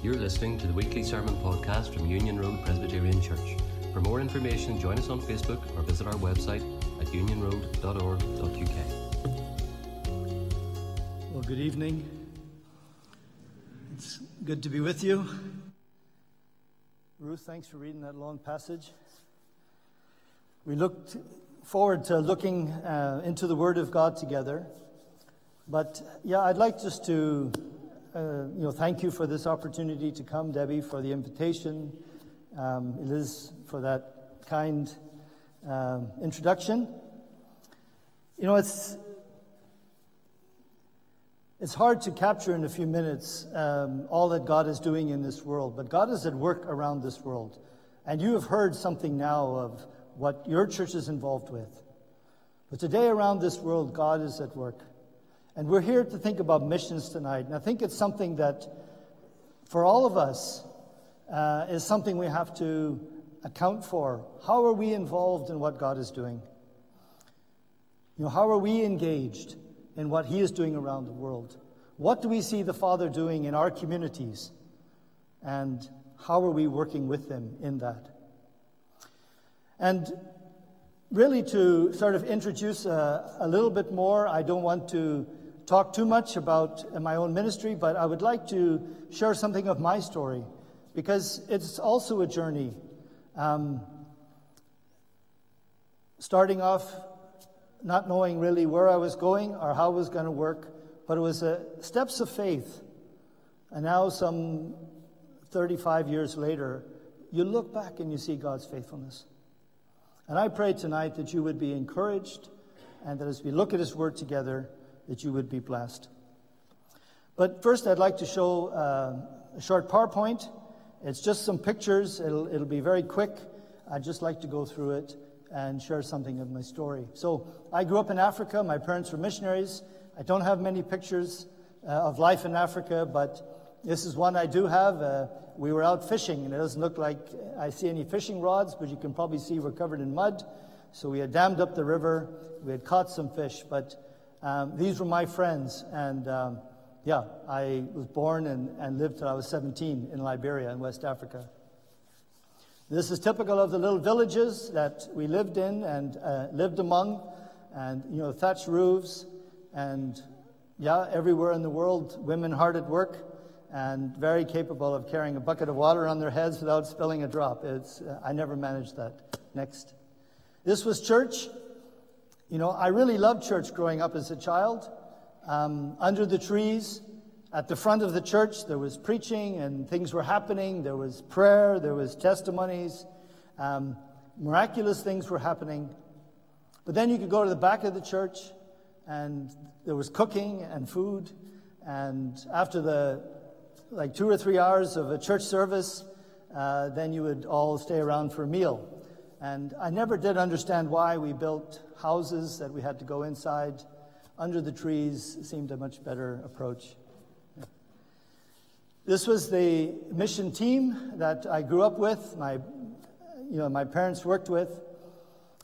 You're listening to the weekly sermon podcast from Union Road Presbyterian Church. For more information, join us on Facebook or visit our website at unionroad.org.uk. Well, good evening. It's good to be with you. Ruth, thanks for reading that long passage. We looked forward to looking uh, into the Word of God together. But yeah, I'd like just to, uh, you know, thank you for this opportunity to come, Debbie, for the invitation, um, Liz, for that kind um, introduction. You know, it's it's hard to capture in a few minutes um, all that God is doing in this world, but God is at work around this world. And you have heard something now of what your church is involved with. But today, around this world, God is at work. And we're here to think about missions tonight. And I think it's something that, for all of us, uh, is something we have to account for. How are we involved in what God is doing? You know, how are we engaged in what He is doing around the world? What do we see the Father doing in our communities? And how are we working with Him in that? And really, to sort of introduce a, a, little bit more, I don't want to talk too much about my own ministry, but I would like to share something of my story because it's also a journey. Um, starting off not knowing really where I was going or how it was going to work, but it was uh, steps of faith. And now, some 35 years later, you look back and you see God's faithfulness. And I pray tonight that you would be encouraged and that as we look at His Word together, that you would be blessed. But first, I'd like to show uh, a short PowerPoint. It's just some pictures, it'll, it'll be very quick. I'd just like to go through it and share something of my story. So, I grew up in Africa. My parents were missionaries. I don't have many pictures uh, of life in Africa, but this is one I do have. Uh, we were out fishing, and it doesn't look like I see any fishing rods, but you can probably see we're covered in mud. So we had dammed up the river. We had caught some fish, but um, these were my friends. And um, yeah, I was born and, and lived till I was 17 in Liberia in West Africa. This is typical of the little villages that we lived in and uh, lived among, and you know, thatched roofs, and yeah, everywhere in the world, women hard at work and very capable of carrying a bucket of water on their heads without spilling a drop. It's, uh, I never managed that. Next. This was church. You know, I really loved church growing up as a child. Um, under the trees, at the front of the church, there was preaching and things were happening. There was prayer, there was testimonies. Um, miraculous things were happening. But then you could go to the back of the church and there was cooking and food. And after the like two or three hours of a church service, uh, then you would all stay around for a meal. And I never did understand why we built houses that we had to go inside. Under the trees seemed a much better approach. This was the mission team that I grew up with, my, you know, my parents worked with,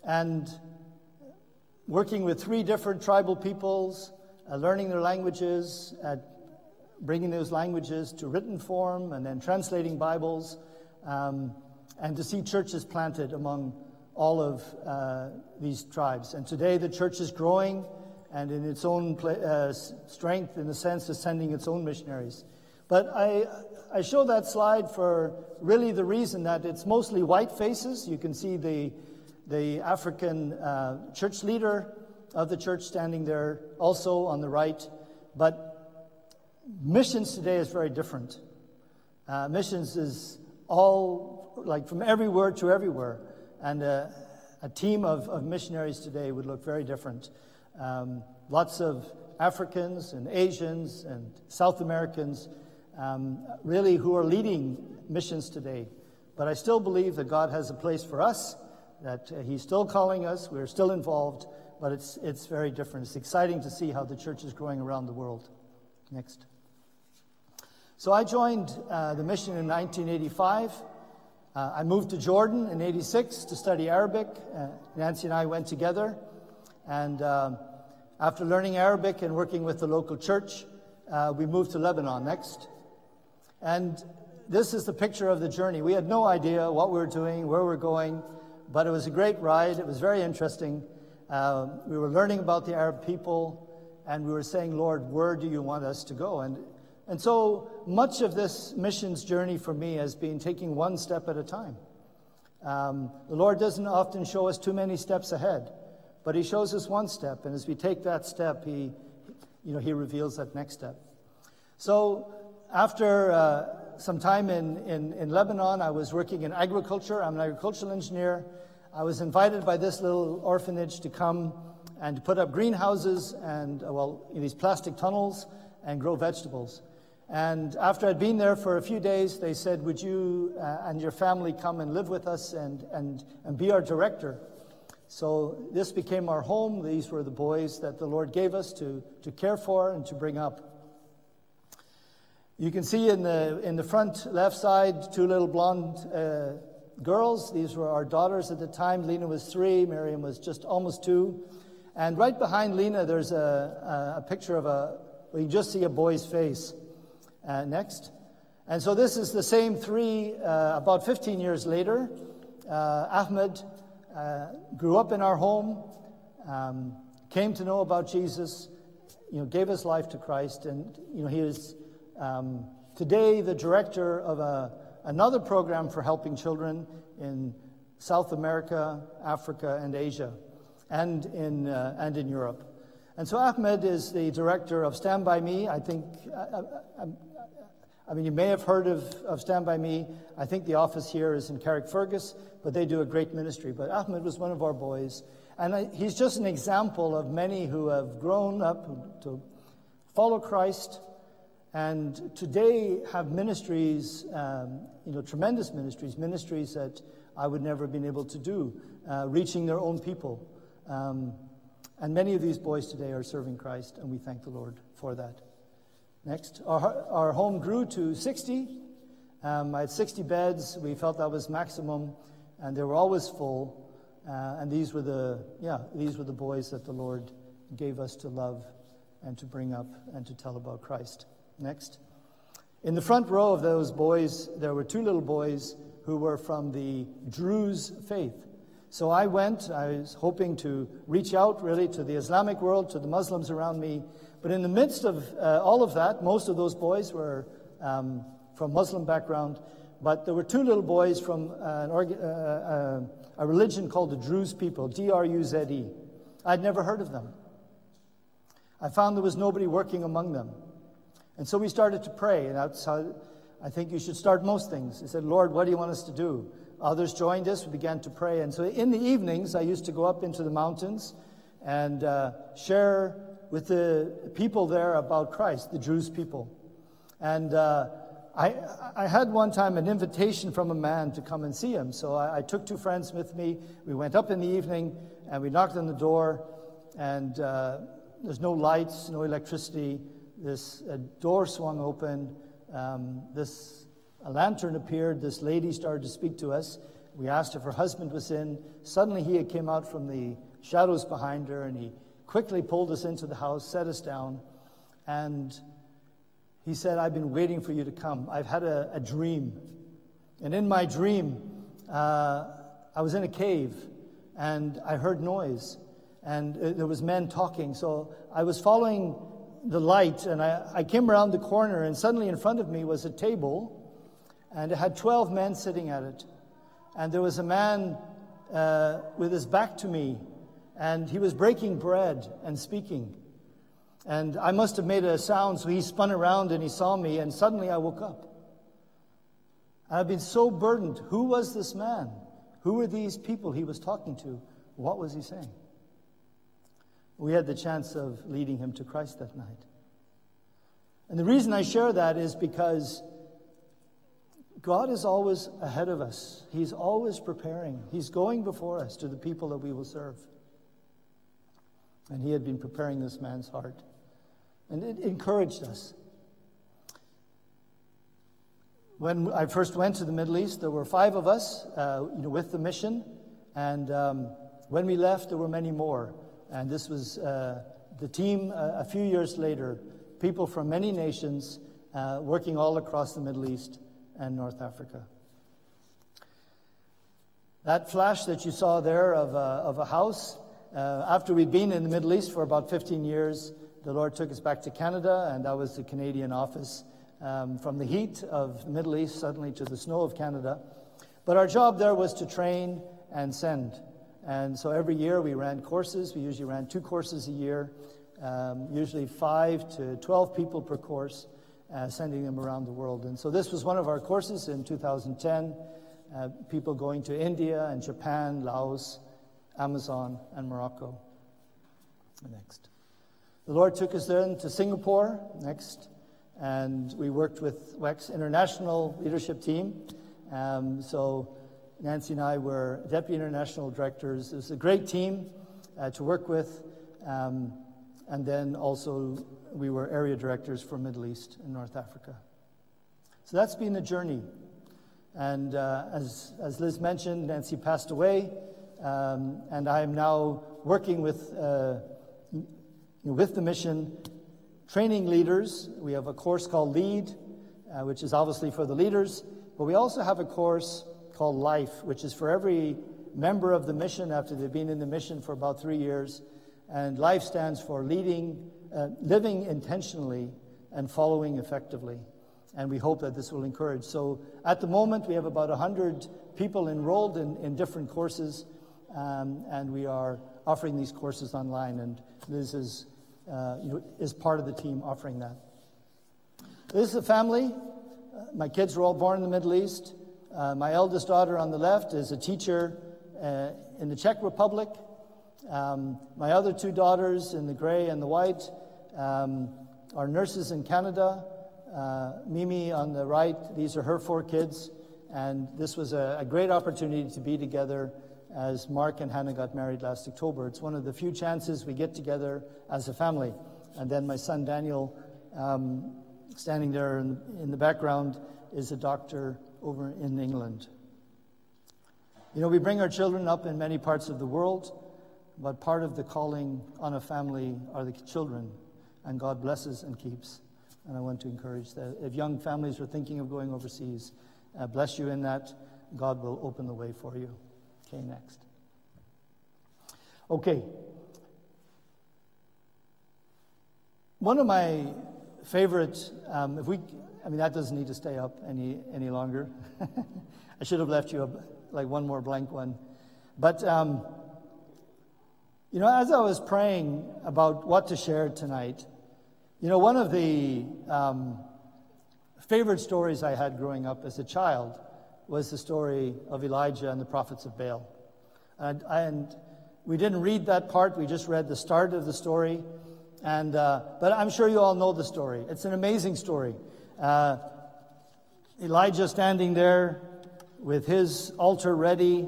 and working with three different tribal peoples, uh, learning their languages, at bringing those languages to written form and then translating Bibles, um, and to see churches planted among all of uh, these tribes. And today the church is growing and in its own uh, strength, in the sense of sending its own missionaries. But I, I show that slide for really the reason that it's mostly white faces. You can see the, the African uh, church leader of the church standing there also on the right. But missions today is very different. Uh, missions is all, like from everywhere to everywhere. And uh, a team of, of missionaries today would look very different. Um, lots of Africans and Asians and South Americans, um, really, who are leading missions today. But I still believe that God has a place for us, that uh, He's still calling us, we're still involved, but it's, it's very different. It's exciting to see how the church is growing around the world. Next. So I joined uh, the mission in 1985. Uh, I moved to Jordan in 86 to study Arabic. Uh, Nancy and I went together. And um, after learning Arabic and working with the local church, uh, we moved to Lebanon next. And this is the picture of the journey. We had no idea what we were doing, where we were going, but it was a great ride. It was very interesting. Uh, we were learning about the Arab people, and we were saying, Lord, where do you want us to go? And, and so much of this missions journey for me has been taking one step at a time. Um, the Lord doesn't often show us too many steps ahead, but He shows us one step, and as we take that step, He, you know, He reveals that next step. So after uh, some time in, in, in Lebanon, I was working in agriculture. I'm an agricultural engineer. I was invited by this little orphanage to come and put up greenhouses and, uh, well, these plastic tunnels and grow vegetables. And after I'd been there for a few days, they said, Would you uh, and your family come and live with us and, and, and be our director? So this became our home. These were the boys that the Lord gave us to, to care for and to bring up. You can see in the, in the front left side two little blonde uh, girls. These were our daughters at the time. Lena was three, Miriam was just almost two. And right behind Lena, there's a, a, a picture of a, well, you just see a boy's face. Uh, next. And so this is the same three uh, about 15 years later. Uh, Ahmed uh, grew up in our home, um, came to know about Jesus, you know, gave his life to Christ, and you know, he is um, today the director of a, another program for helping children in South America, Africa, and Asia, and in, uh, and in Europe. And so Ahmed is the director of Stand By Me. I think, I, I, I mean, you may have heard of, of Stand By Me. I think the office here is in Carrickfergus, but they do a great ministry. But Ahmed was one of our boys. And I, he's just an example of many who have grown up to follow Christ and today have ministries, um, you know, tremendous ministries, ministries that I would never have been able to do, uh, reaching their own people. Um, and many of these boys today are serving Christ, and we thank the Lord for that. Next, our, our home grew to 60. Um, I had 60 beds. We felt that was maximum, and they were always full. Uh, and these were the yeah these were the boys that the Lord gave us to love and to bring up and to tell about Christ. Next, in the front row of those boys, there were two little boys who were from the Druze faith. So I went. I was hoping to reach out really to the Islamic world, to the Muslims around me, but in the midst of uh, all of that, most of those boys were um, from Muslim background, but there were two little boys from uh, uh, uh, a religion called the Druze people, D R U Z E. I'd never heard of them. I found there was nobody working among them. And so we started to pray, and that's how I think you should start most things. He said, Lord, what do you want us to do? Others joined us. We began to pray. And so in the evenings, I used to go up into the mountains and uh, share with the people there about Christ, the Druze people. And uh, I, I, had one time an invitation from a man to come and see him. So I, I, took two friends with me. We went up in the evening and we knocked on the door, and uh, there's no lights, no electricity. This door swung open. Um, this a lantern appeared. This lady started to speak to us. We asked if her husband was in. Suddenly, he came out from the shadows behind her, and he quickly pulled us into the house, set us down, and he said, I've been waiting for you to come. I've had a, a dream. And in my dream, uh, I was in a cave and I heard noise and uh, there was men talking. So I was following the light and I, I came around the corner and suddenly in front of me was a table and it had 12 men sitting at it. And there was a man uh, with his back to me and he was breaking bread and speaking. And I must have made a sound, so he spun around and he saw me, and suddenly I woke up. I've been so burdened. Who was this man? Who were these people he was talking to? What was he saying? We had the chance of leading him to Christ that night. And the reason I share that is because God is always ahead of us. He's always preparing. He's going before us to the people that we will serve. And he had been preparing this man's heart. And it encouraged us. When I first went to the Middle East, there were five of us uh, you know, with the mission. And um, when we left, there were many more. And this was uh, the team uh, a few years later, people from many nations uh, working all across the Middle East and North Africa. That flash that you saw there of a, of a house, uh, after we'd been in the Middle East for about 15 years, the Lord took us back to Canada, and that was the Canadian office. Um, from the heat of the Middle East suddenly to the snow of Canada. But our job there was to train and send. And so every year we ran courses. We usually ran two courses a year, um, usually five to 12 people per course, uh, sending them around the world. And so this was one of our courses in 2010. Uh, people going to India and Japan, Laos, Amazon, and Morocco. Next. The Lord took us then to Singapore, next, and we worked with WEC's international leadership team. Um, so Nancy and I were deputy international directors. It was a great team uh, to work with. Um, and then also we were area directors for Middle East and North Africa. So that's been a journey. And uh, as, as Liz mentioned, Nancy passed away, um, and I am now working with, uh, with the mission, training leaders. We have a course called LEAD, uh, which is obviously for the leaders, but we also have a course called Life, which is for every member of the mission after they've been in the mission for about three years. And Life stands for leading, uh, living intentionally and following effectively. And we hope that this will encourage. So at the moment, we have about 100 people enrolled in, in different courses, um, and we are offering these courses online. And Liz is, uh, you know, is part of the team offering that. This is a family. Uh, my kids were all born in the Middle East. Uh, my eldest daughter on the left is a teacher uh, in the Czech Republic. Um, my other two daughters in the gray and the white um, are nurses in Canada. Uh, Mimi on the right, these are her four kids. And this was a, a, great opportunity to be together as Mark and Hannah got married last October. It's one of the few chances we get together as a family. And then my son Daniel, um, standing there in, in the background, is a doctor over in England. You know, we bring our children up in many parts of the world, but part of the calling on a family are the children, and God blesses and keeps. And I want to encourage that if young families are thinking of going overseas, uh, bless you in that. God will open the way for you. Okay, next. Okay. One of my favorite, um, if we I mean, that doesn't need to stay up any, any longer. I should have left you a, like one more blank one. But, um, you know, as I was praying about what to share tonight, you know, one of the um, favorite stories I had growing up as a child was the story of Elijah and the prophets of Baal. And, and we didn't read that part, we just read the start of the story. And, uh, but I'm sure you all know the story. It's an amazing story. Uh, Elijah standing there with his altar ready,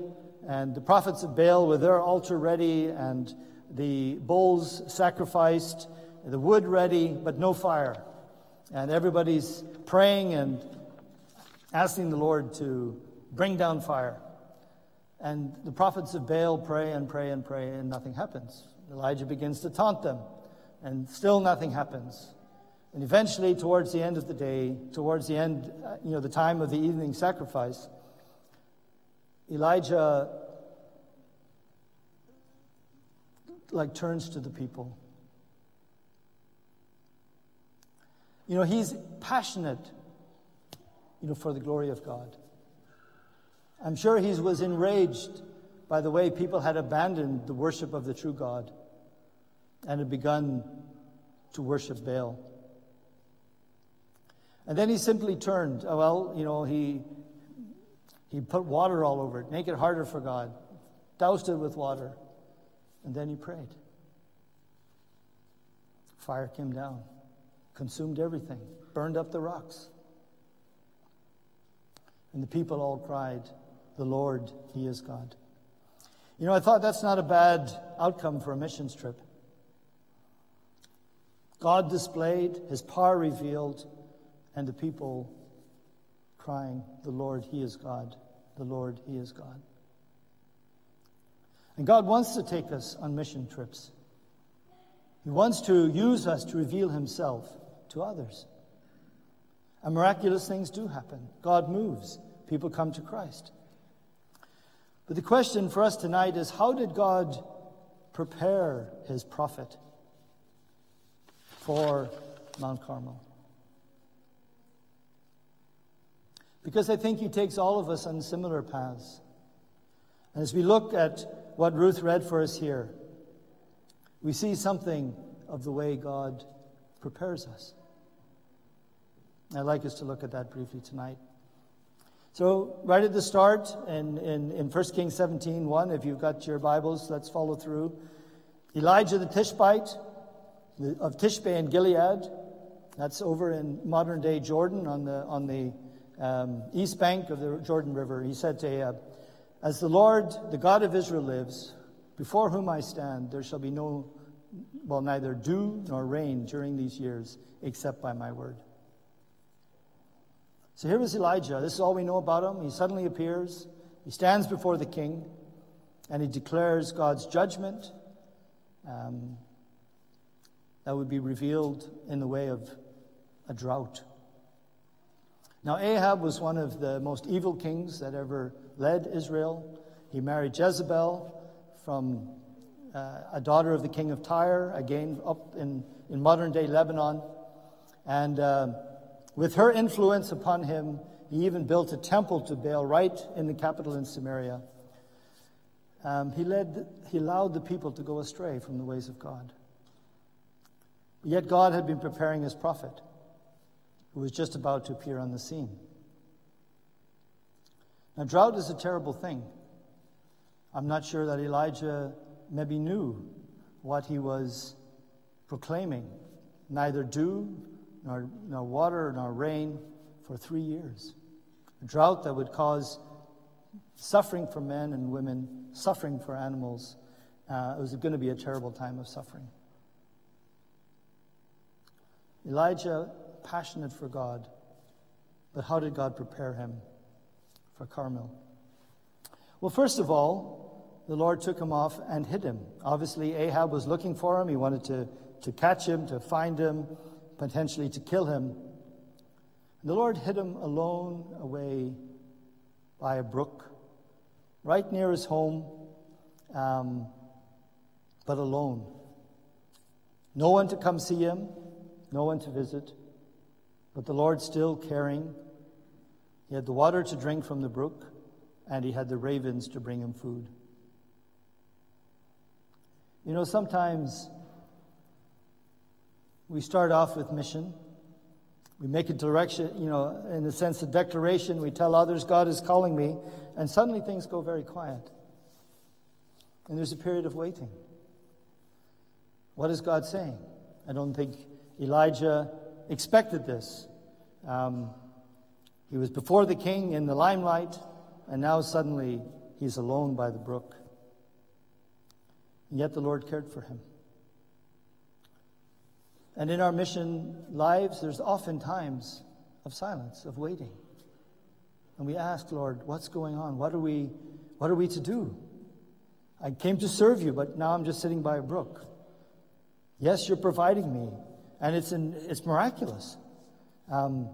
and the prophets of Baal with their altar ready, and the bulls sacrificed, the wood ready, but no fire. And everybody's praying and asking the Lord to bring down fire. And the prophets of Baal pray and pray and pray, and nothing happens. Elijah begins to taunt them, and still nothing happens. And eventually, towards the end of the day, towards the end, you know, the time of the evening sacrifice, Elijah like turns to the people. You know, he's passionate, you know, for the glory of God. I'm sure he was enraged by the way people had abandoned the worship of the true God and had begun to worship Baal. And then he simply turned. Oh, well, you know, he, he put water all over it, make it harder for God, doused it with water, and then he prayed. Fire came down, consumed everything, burned up the rocks. And the people all cried, The Lord, He is God. You know, I thought that's not a bad outcome for a missions trip. God displayed, His power revealed, and the people crying, The Lord, He is God. The Lord, He is God. And God wants to take us on mission trips. He wants to use us to reveal Himself to others. And miraculous things do happen. God moves, people come to Christ. But the question for us tonight is how did God prepare his prophet for Mount Carmel? Because I think he takes all of us on similar paths. And as we look at what Ruth read for us here, we see something of the way God prepares us. I'd like us to look at that briefly tonight. So, right at the start, in, in, in 1 Kings 17 1, if you've got your Bibles, let's follow through. Elijah the Tishbite of Tishbe in Gilead, that's over in modern day Jordan on the, on the um, east bank of the Jordan River. He said to Ahab, As the Lord, the God of Israel, lives, before whom I stand, there shall be no, well, neither dew nor rain during these years, except by my word. So here was Elijah. This is all we know about him. He suddenly appears, he stands before the king, and he declares God's judgment um, that would be revealed in the way of a drought. Now, Ahab was one of the most evil kings that ever led Israel. He married Jezebel from uh, a daughter of the king of Tyre, again up in, in modern day Lebanon. And uh, with her influence upon him, he even built a temple to Baal right in the capital in Samaria. Um, he, led, he allowed the people to go astray from the ways of God. Yet God had been preparing his prophet, who was just about to appear on the scene. Now, drought is a terrible thing. I'm not sure that Elijah maybe knew what he was proclaiming. Neither dew nor, nor water, nor rain for three years. A drought that would cause suffering for men and women, suffering for animals. Uh, it was going to be a terrible time of suffering. Elijah, passionate for God, but how did God prepare him for Carmel? Well, first of all, the Lord took him off and hid him. Obviously, Ahab was looking for him. He wanted to, to catch him, to find him potentially to kill him. And the Lord hid him alone away by a brook, right near his home, um, but alone. No one to come see him, no one to visit, but the Lord still caring. He had the water to drink from the brook, and he had the ravens to bring him food. You know, sometimes we start off with mission. We make a direction, you know, in the sense of declaration. We tell others, God is calling me. And suddenly things go very quiet. And there's a period of waiting. What is God saying? I don't think Elijah expected this. Um, he was before the king in the limelight, and now suddenly he's alone by the brook. And yet the Lord cared for him. And in our mission lives, there's often times of silence, of waiting. And we ask, Lord, what's going on? What are we, what are we to do? I came to serve you, but now I'm just sitting by a brook. Yes, you're providing me, and it's, it's miraculous. Um,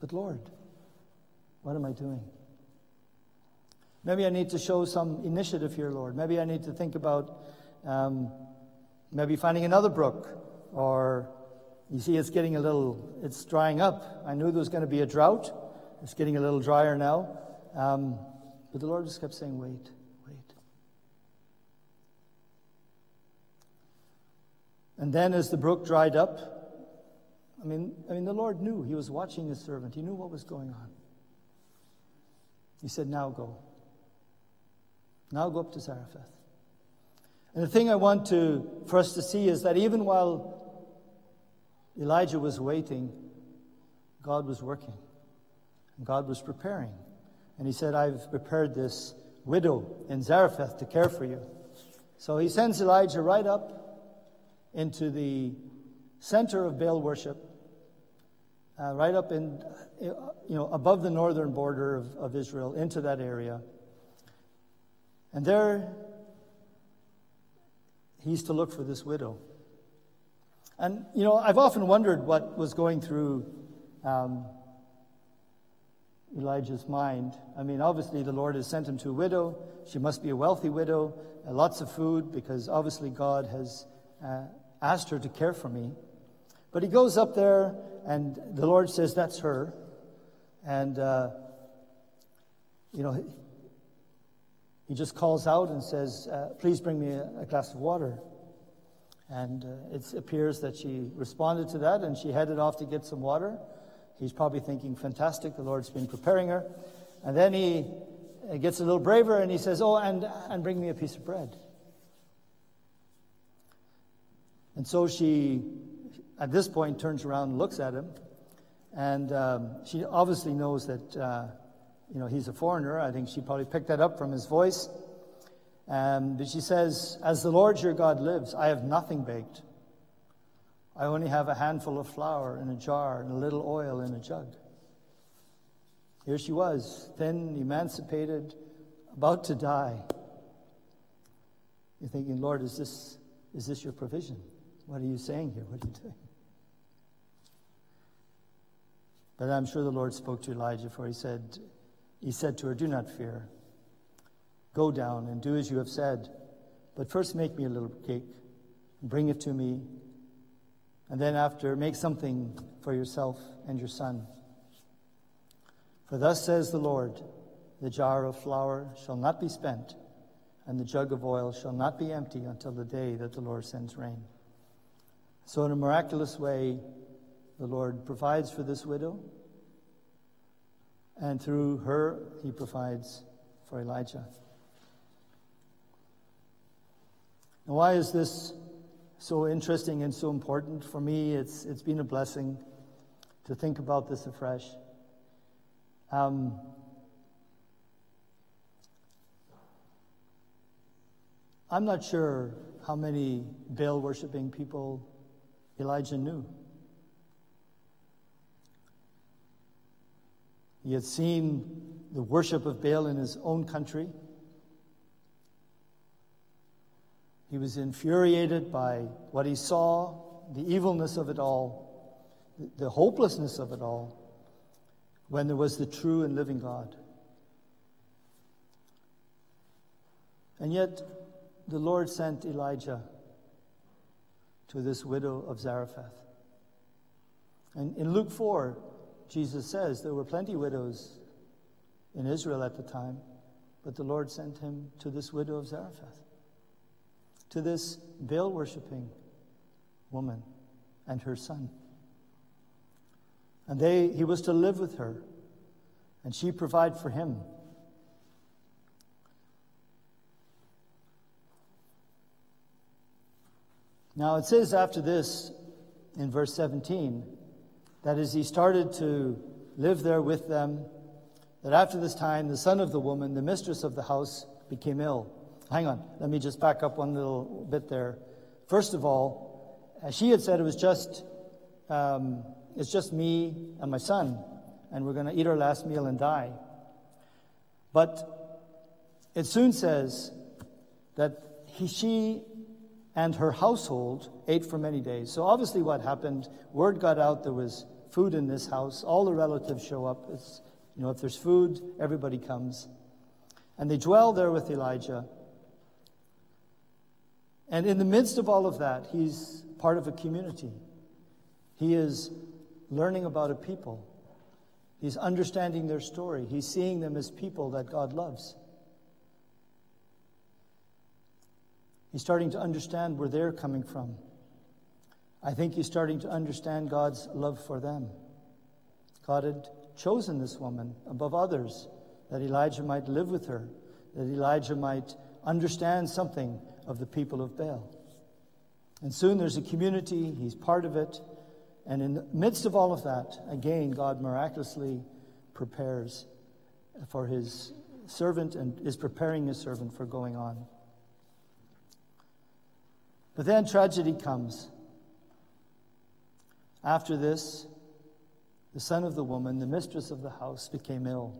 but Lord, what am I doing? Maybe I need to show some initiative here, Lord. Maybe I need to think about um, Maybe finding another brook, or you see it's getting a little, it's drying up. I knew there was going to be a drought. It's getting a little drier now. Um, but the Lord just kept saying, wait, wait. And then as the brook dried up, I mean, I mean, the Lord knew. He was watching his servant. He knew what was going on. He said, Now go. Now go up to Zarephath. And the thing I want to, for us to see is that even while Elijah was waiting, God was working. And God was preparing. And he said, I've prepared this widow in Zarephath to care for you. So he sends Elijah right up into the center of Baal worship, uh, right up in, you know, above the northern border of, of Israel, into that area. And there He's to look for this widow. And, you know, I've often wondered what was going through um, Elijah's mind. I mean, obviously, the Lord has sent him to a widow. She must be a wealthy widow, uh, lots of food, because obviously God has uh, asked her to care for me. But he goes up there, and the Lord says, That's her. And, uh, you know, he just calls out and says, uh, Please bring me a, a, glass of water. And uh, it appears that she responded to that and she headed off to get some water. He's probably thinking, Fantastic, the Lord's been preparing her. And then he gets a little braver and he says, Oh, and, and bring me a piece of bread. And so she, at this point, turns around and looks at him. And um, she obviously knows that. Uh, you know, he's a foreigner. I think she probably picked that up from his voice. Um, but she says, As the Lord your God lives, I have nothing baked. I only have a handful of flour in a jar and a little oil in a jug. Here she was, thin, emancipated, about to die. You're thinking, Lord, is this, is this your provision? What are you saying here? What are you doing? But I'm sure the Lord spoke to Elijah, for he said, he said to her, Do not fear. Go down and do as you have said. But first make me a little cake and bring it to me. And then after, make something for yourself and your son. For thus says the Lord the jar of flour shall not be spent, and the jug of oil shall not be empty until the day that the Lord sends rain. So, in a miraculous way, the Lord provides for this widow and through her, he provides for Elijah. Now, why is this so interesting and so important? For me, it's, it's been a blessing to think about this afresh. Um, I'm not sure how many Baal worshiping people Elijah knew. He had seen the worship of Baal in his own country. He was infuriated by what he saw, the evilness of it all, the hopelessness of it all, when there was the true and living God. And yet, the Lord sent Elijah to this widow of Zarephath. And in Luke 4, Jesus says there were plenty widows in Israel at the time, but the Lord sent him to this widow of Zarephath, to this Baal worshiping woman and her son. And they, he was to live with her, and she provide for him. Now it says after this in verse 17 that as he started to live there with them, that after this time, the son of the woman, the mistress of the house, became ill. Hang on, let me just back up one little bit there. First of all, as she had said, it was just, um, it's just me and my son, and we're going to eat our last meal and die. But it soon says that he, she and her household ate for many days. So obviously, what happened? Word got out there was food in this house. All the relatives show up. It's, you know, if there's food, everybody comes. And they dwell there with Elijah. And in the midst of all of that, he's part of a community. He is learning about a people. He's understanding their story. He's seeing them as people that God loves. He's starting to understand where they're coming from. I think he's starting to understand God's love for them. God had chosen this woman above others that Elijah might live with her, that Elijah might understand something of the people of Baal. And soon there's a community, he's part of it. And in the midst of all of that, again, God miraculously prepares for his servant and is preparing his servant for going on. But then tragedy comes. After this, the son of the woman, the mistress of the house, became ill.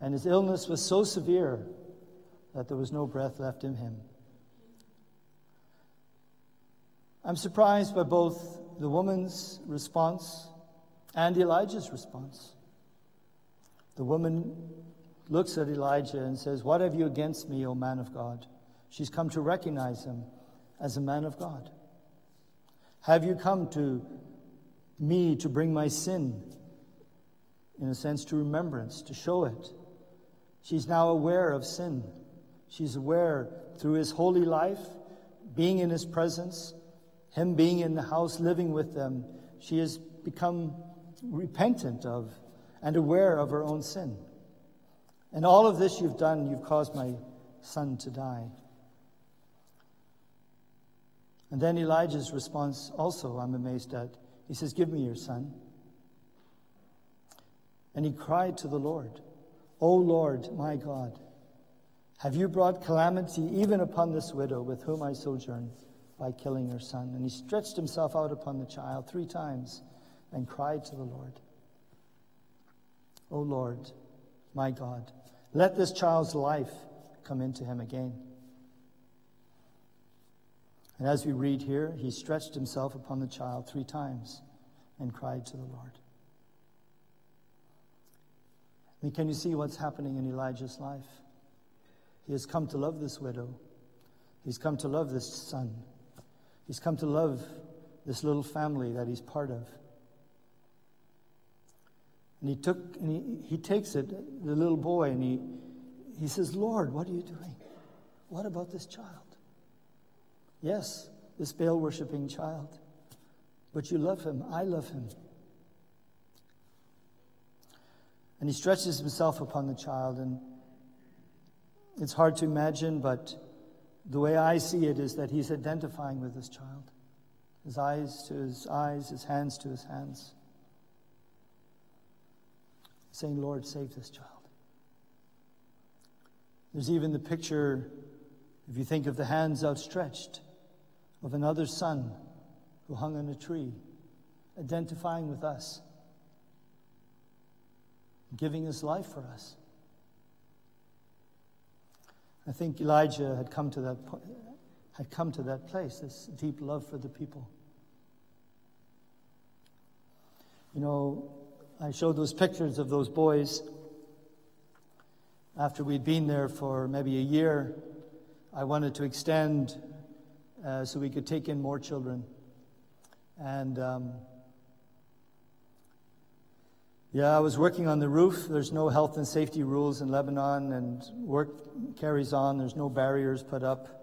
And his illness was so severe that there was no breath left in him. I'm surprised by both the woman's response and Elijah's response. The woman looks at Elijah and says, What have you against me, O man of God? She's come to recognize him as a man of God. Have you come to me to bring my sin, in a sense, to remembrance, to show it? She's now aware of sin. She's aware through his holy life, being in his presence, him being in the house, living with them. She has become repentant of and aware of her own sin. And all of this you've done, you've caused my son to die. And then Elijah's response also, I'm amazed at. He says, Give me your son. And he cried to the Lord, O Lord, my God, have you brought calamity even upon this widow with whom I sojourn by killing her son? And he stretched himself out upon the child three times and cried to the Lord, O Lord, my God, let this child's life come into him again. And as we read here, he stretched himself upon the child three times and cried to the Lord. I mean, can you see what's happening in Elijah's life? He has come to love this widow. He's come to love this son. He's come to love this little family that he's part of. And he took and he, he takes it, the little boy, and he, he says, Lord, what are you doing? What about this child? Yes, this Baal worshiping child. But you love him. I love him. And he stretches himself upon the child, and it's hard to imagine, but the way I see it is that he's identifying with this child. His eyes to his eyes, his hands to his hands saying, Lord, save this child. There's even the picture, if you think of the hands outstretched, of another son who hung on a tree, identifying with us, giving his life for us. I think Elijah had come to that point, had come to that place, this deep love for the people. You know, I showed those pictures of those boys after we'd been there for maybe a year. I wanted to extend uh, so we could take in more children. And um, yeah, I was working on the roof. There's no health and safety rules in Lebanon, and work carries on. There's no barriers put up.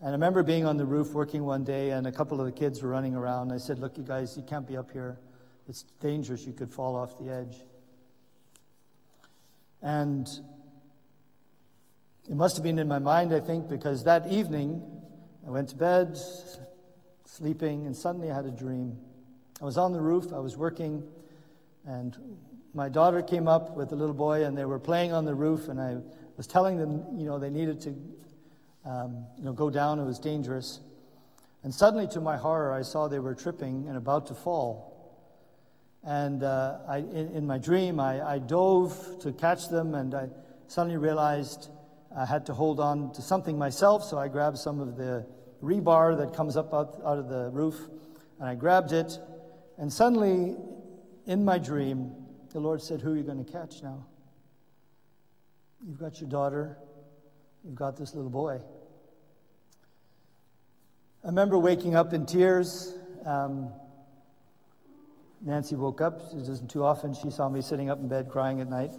And I remember being on the roof working one day, and a couple of the kids were running around. I said, Look, you guys, you can't be up here. It's dangerous. You could fall off the edge. And it must have been in my mind, I think, because that evening I went to bed, sleeping, and suddenly I had a dream. I was on the roof, I was working, and my daughter came up with a little boy, and they were playing on the roof, and I was telling them, you know, they needed to, um, you know, go down. It was dangerous. And suddenly, to my horror, I saw they were tripping and about to fall. And uh, I, in, in, my dream, I, I, dove to catch them, and I suddenly realized I had to hold on to something myself. So I grabbed some of the rebar that comes up out, out of the roof, and I grabbed it. And suddenly, in my dream, the Lord said, Who are you going to catch now? You've got your daughter, you've got this little boy. I remember waking up in tears. Um, Nancy woke up. It isn't too often she saw me sitting up in bed crying at night.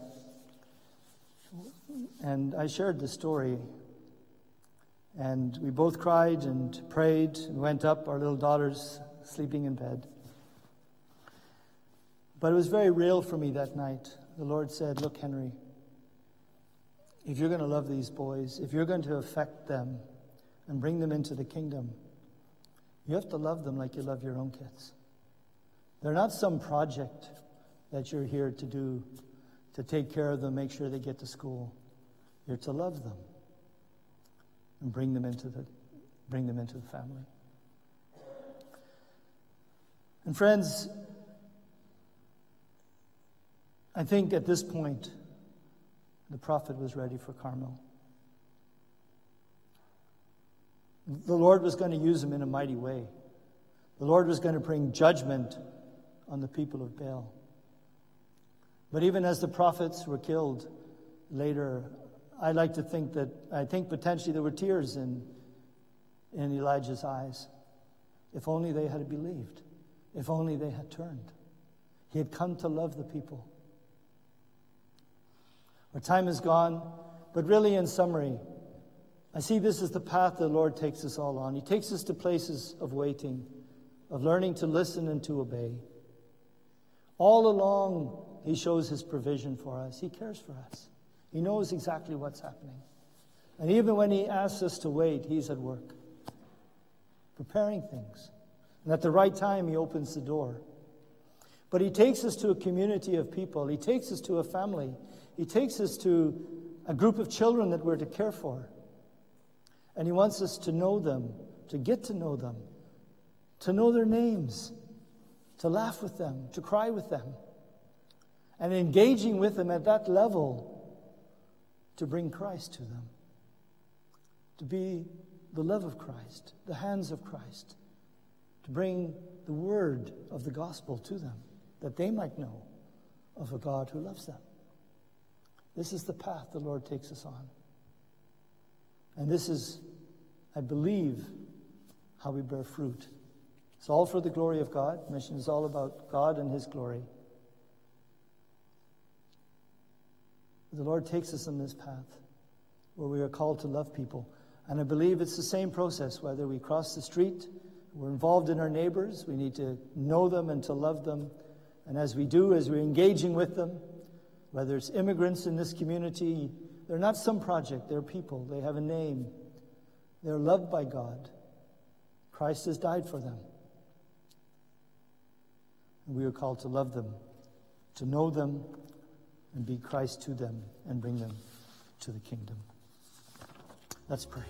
And I shared the story. And we both cried and prayed and went up, our little daughter's sleeping in bed. But it was very real for me that night. The Lord said, Look, Henry, if you're going to love these boys, if you're going to affect them and bring them into the kingdom, you have to love them like you love your own kids. They're not some project that you're here to do to take care of them, make sure they get to school. You're to love them and bring them into the, bring them into the family. And friends, I think at this point, the prophet was ready for Carmel. The Lord was going to use him in a mighty way. The Lord was going to bring judgment on the people of Baal. But even as the prophets were killed later, I like to think that, I think potentially there were tears in, in Elijah's eyes. If only they had believed. If only they had turned. He had come to love the people. Our time is gone, but really, in summary, I see this as the path the Lord takes us all on. He takes us to places of waiting, of learning to listen and to obey. All along, He shows His provision for us. He cares for us. He knows exactly what's happening. And even when He asks us to wait, He's at work, preparing things. And at the right time, He opens the door. But He takes us to a community of people, He takes us to a family, He takes us to a group of children that we're to care for. And He wants us to know them, to get to know them, to know their names, to laugh with them, to cry with them, and engaging with them at that level to bring Christ to them, to be the love of Christ, the hands of Christ, to bring the word of the gospel to them, that they might know of a God who loves them. This is the path the Lord takes us on. And this is, I believe, how we bear fruit. It's all for the glory of God. Mission is all about God and His glory. The Lord takes us on this path where we are called to love people. And I believe it's the same process, whether we cross the street, we're involved in our neighbors, we need to know them and to love them. And as we do, as we're engaging with them, whether it's immigrants in this community, they're not some project, they're people, they have a name, they're loved by God. Christ has died for them. And we are called to love them, to know them, and be Christ to them and bring them to the kingdom. Let's pray.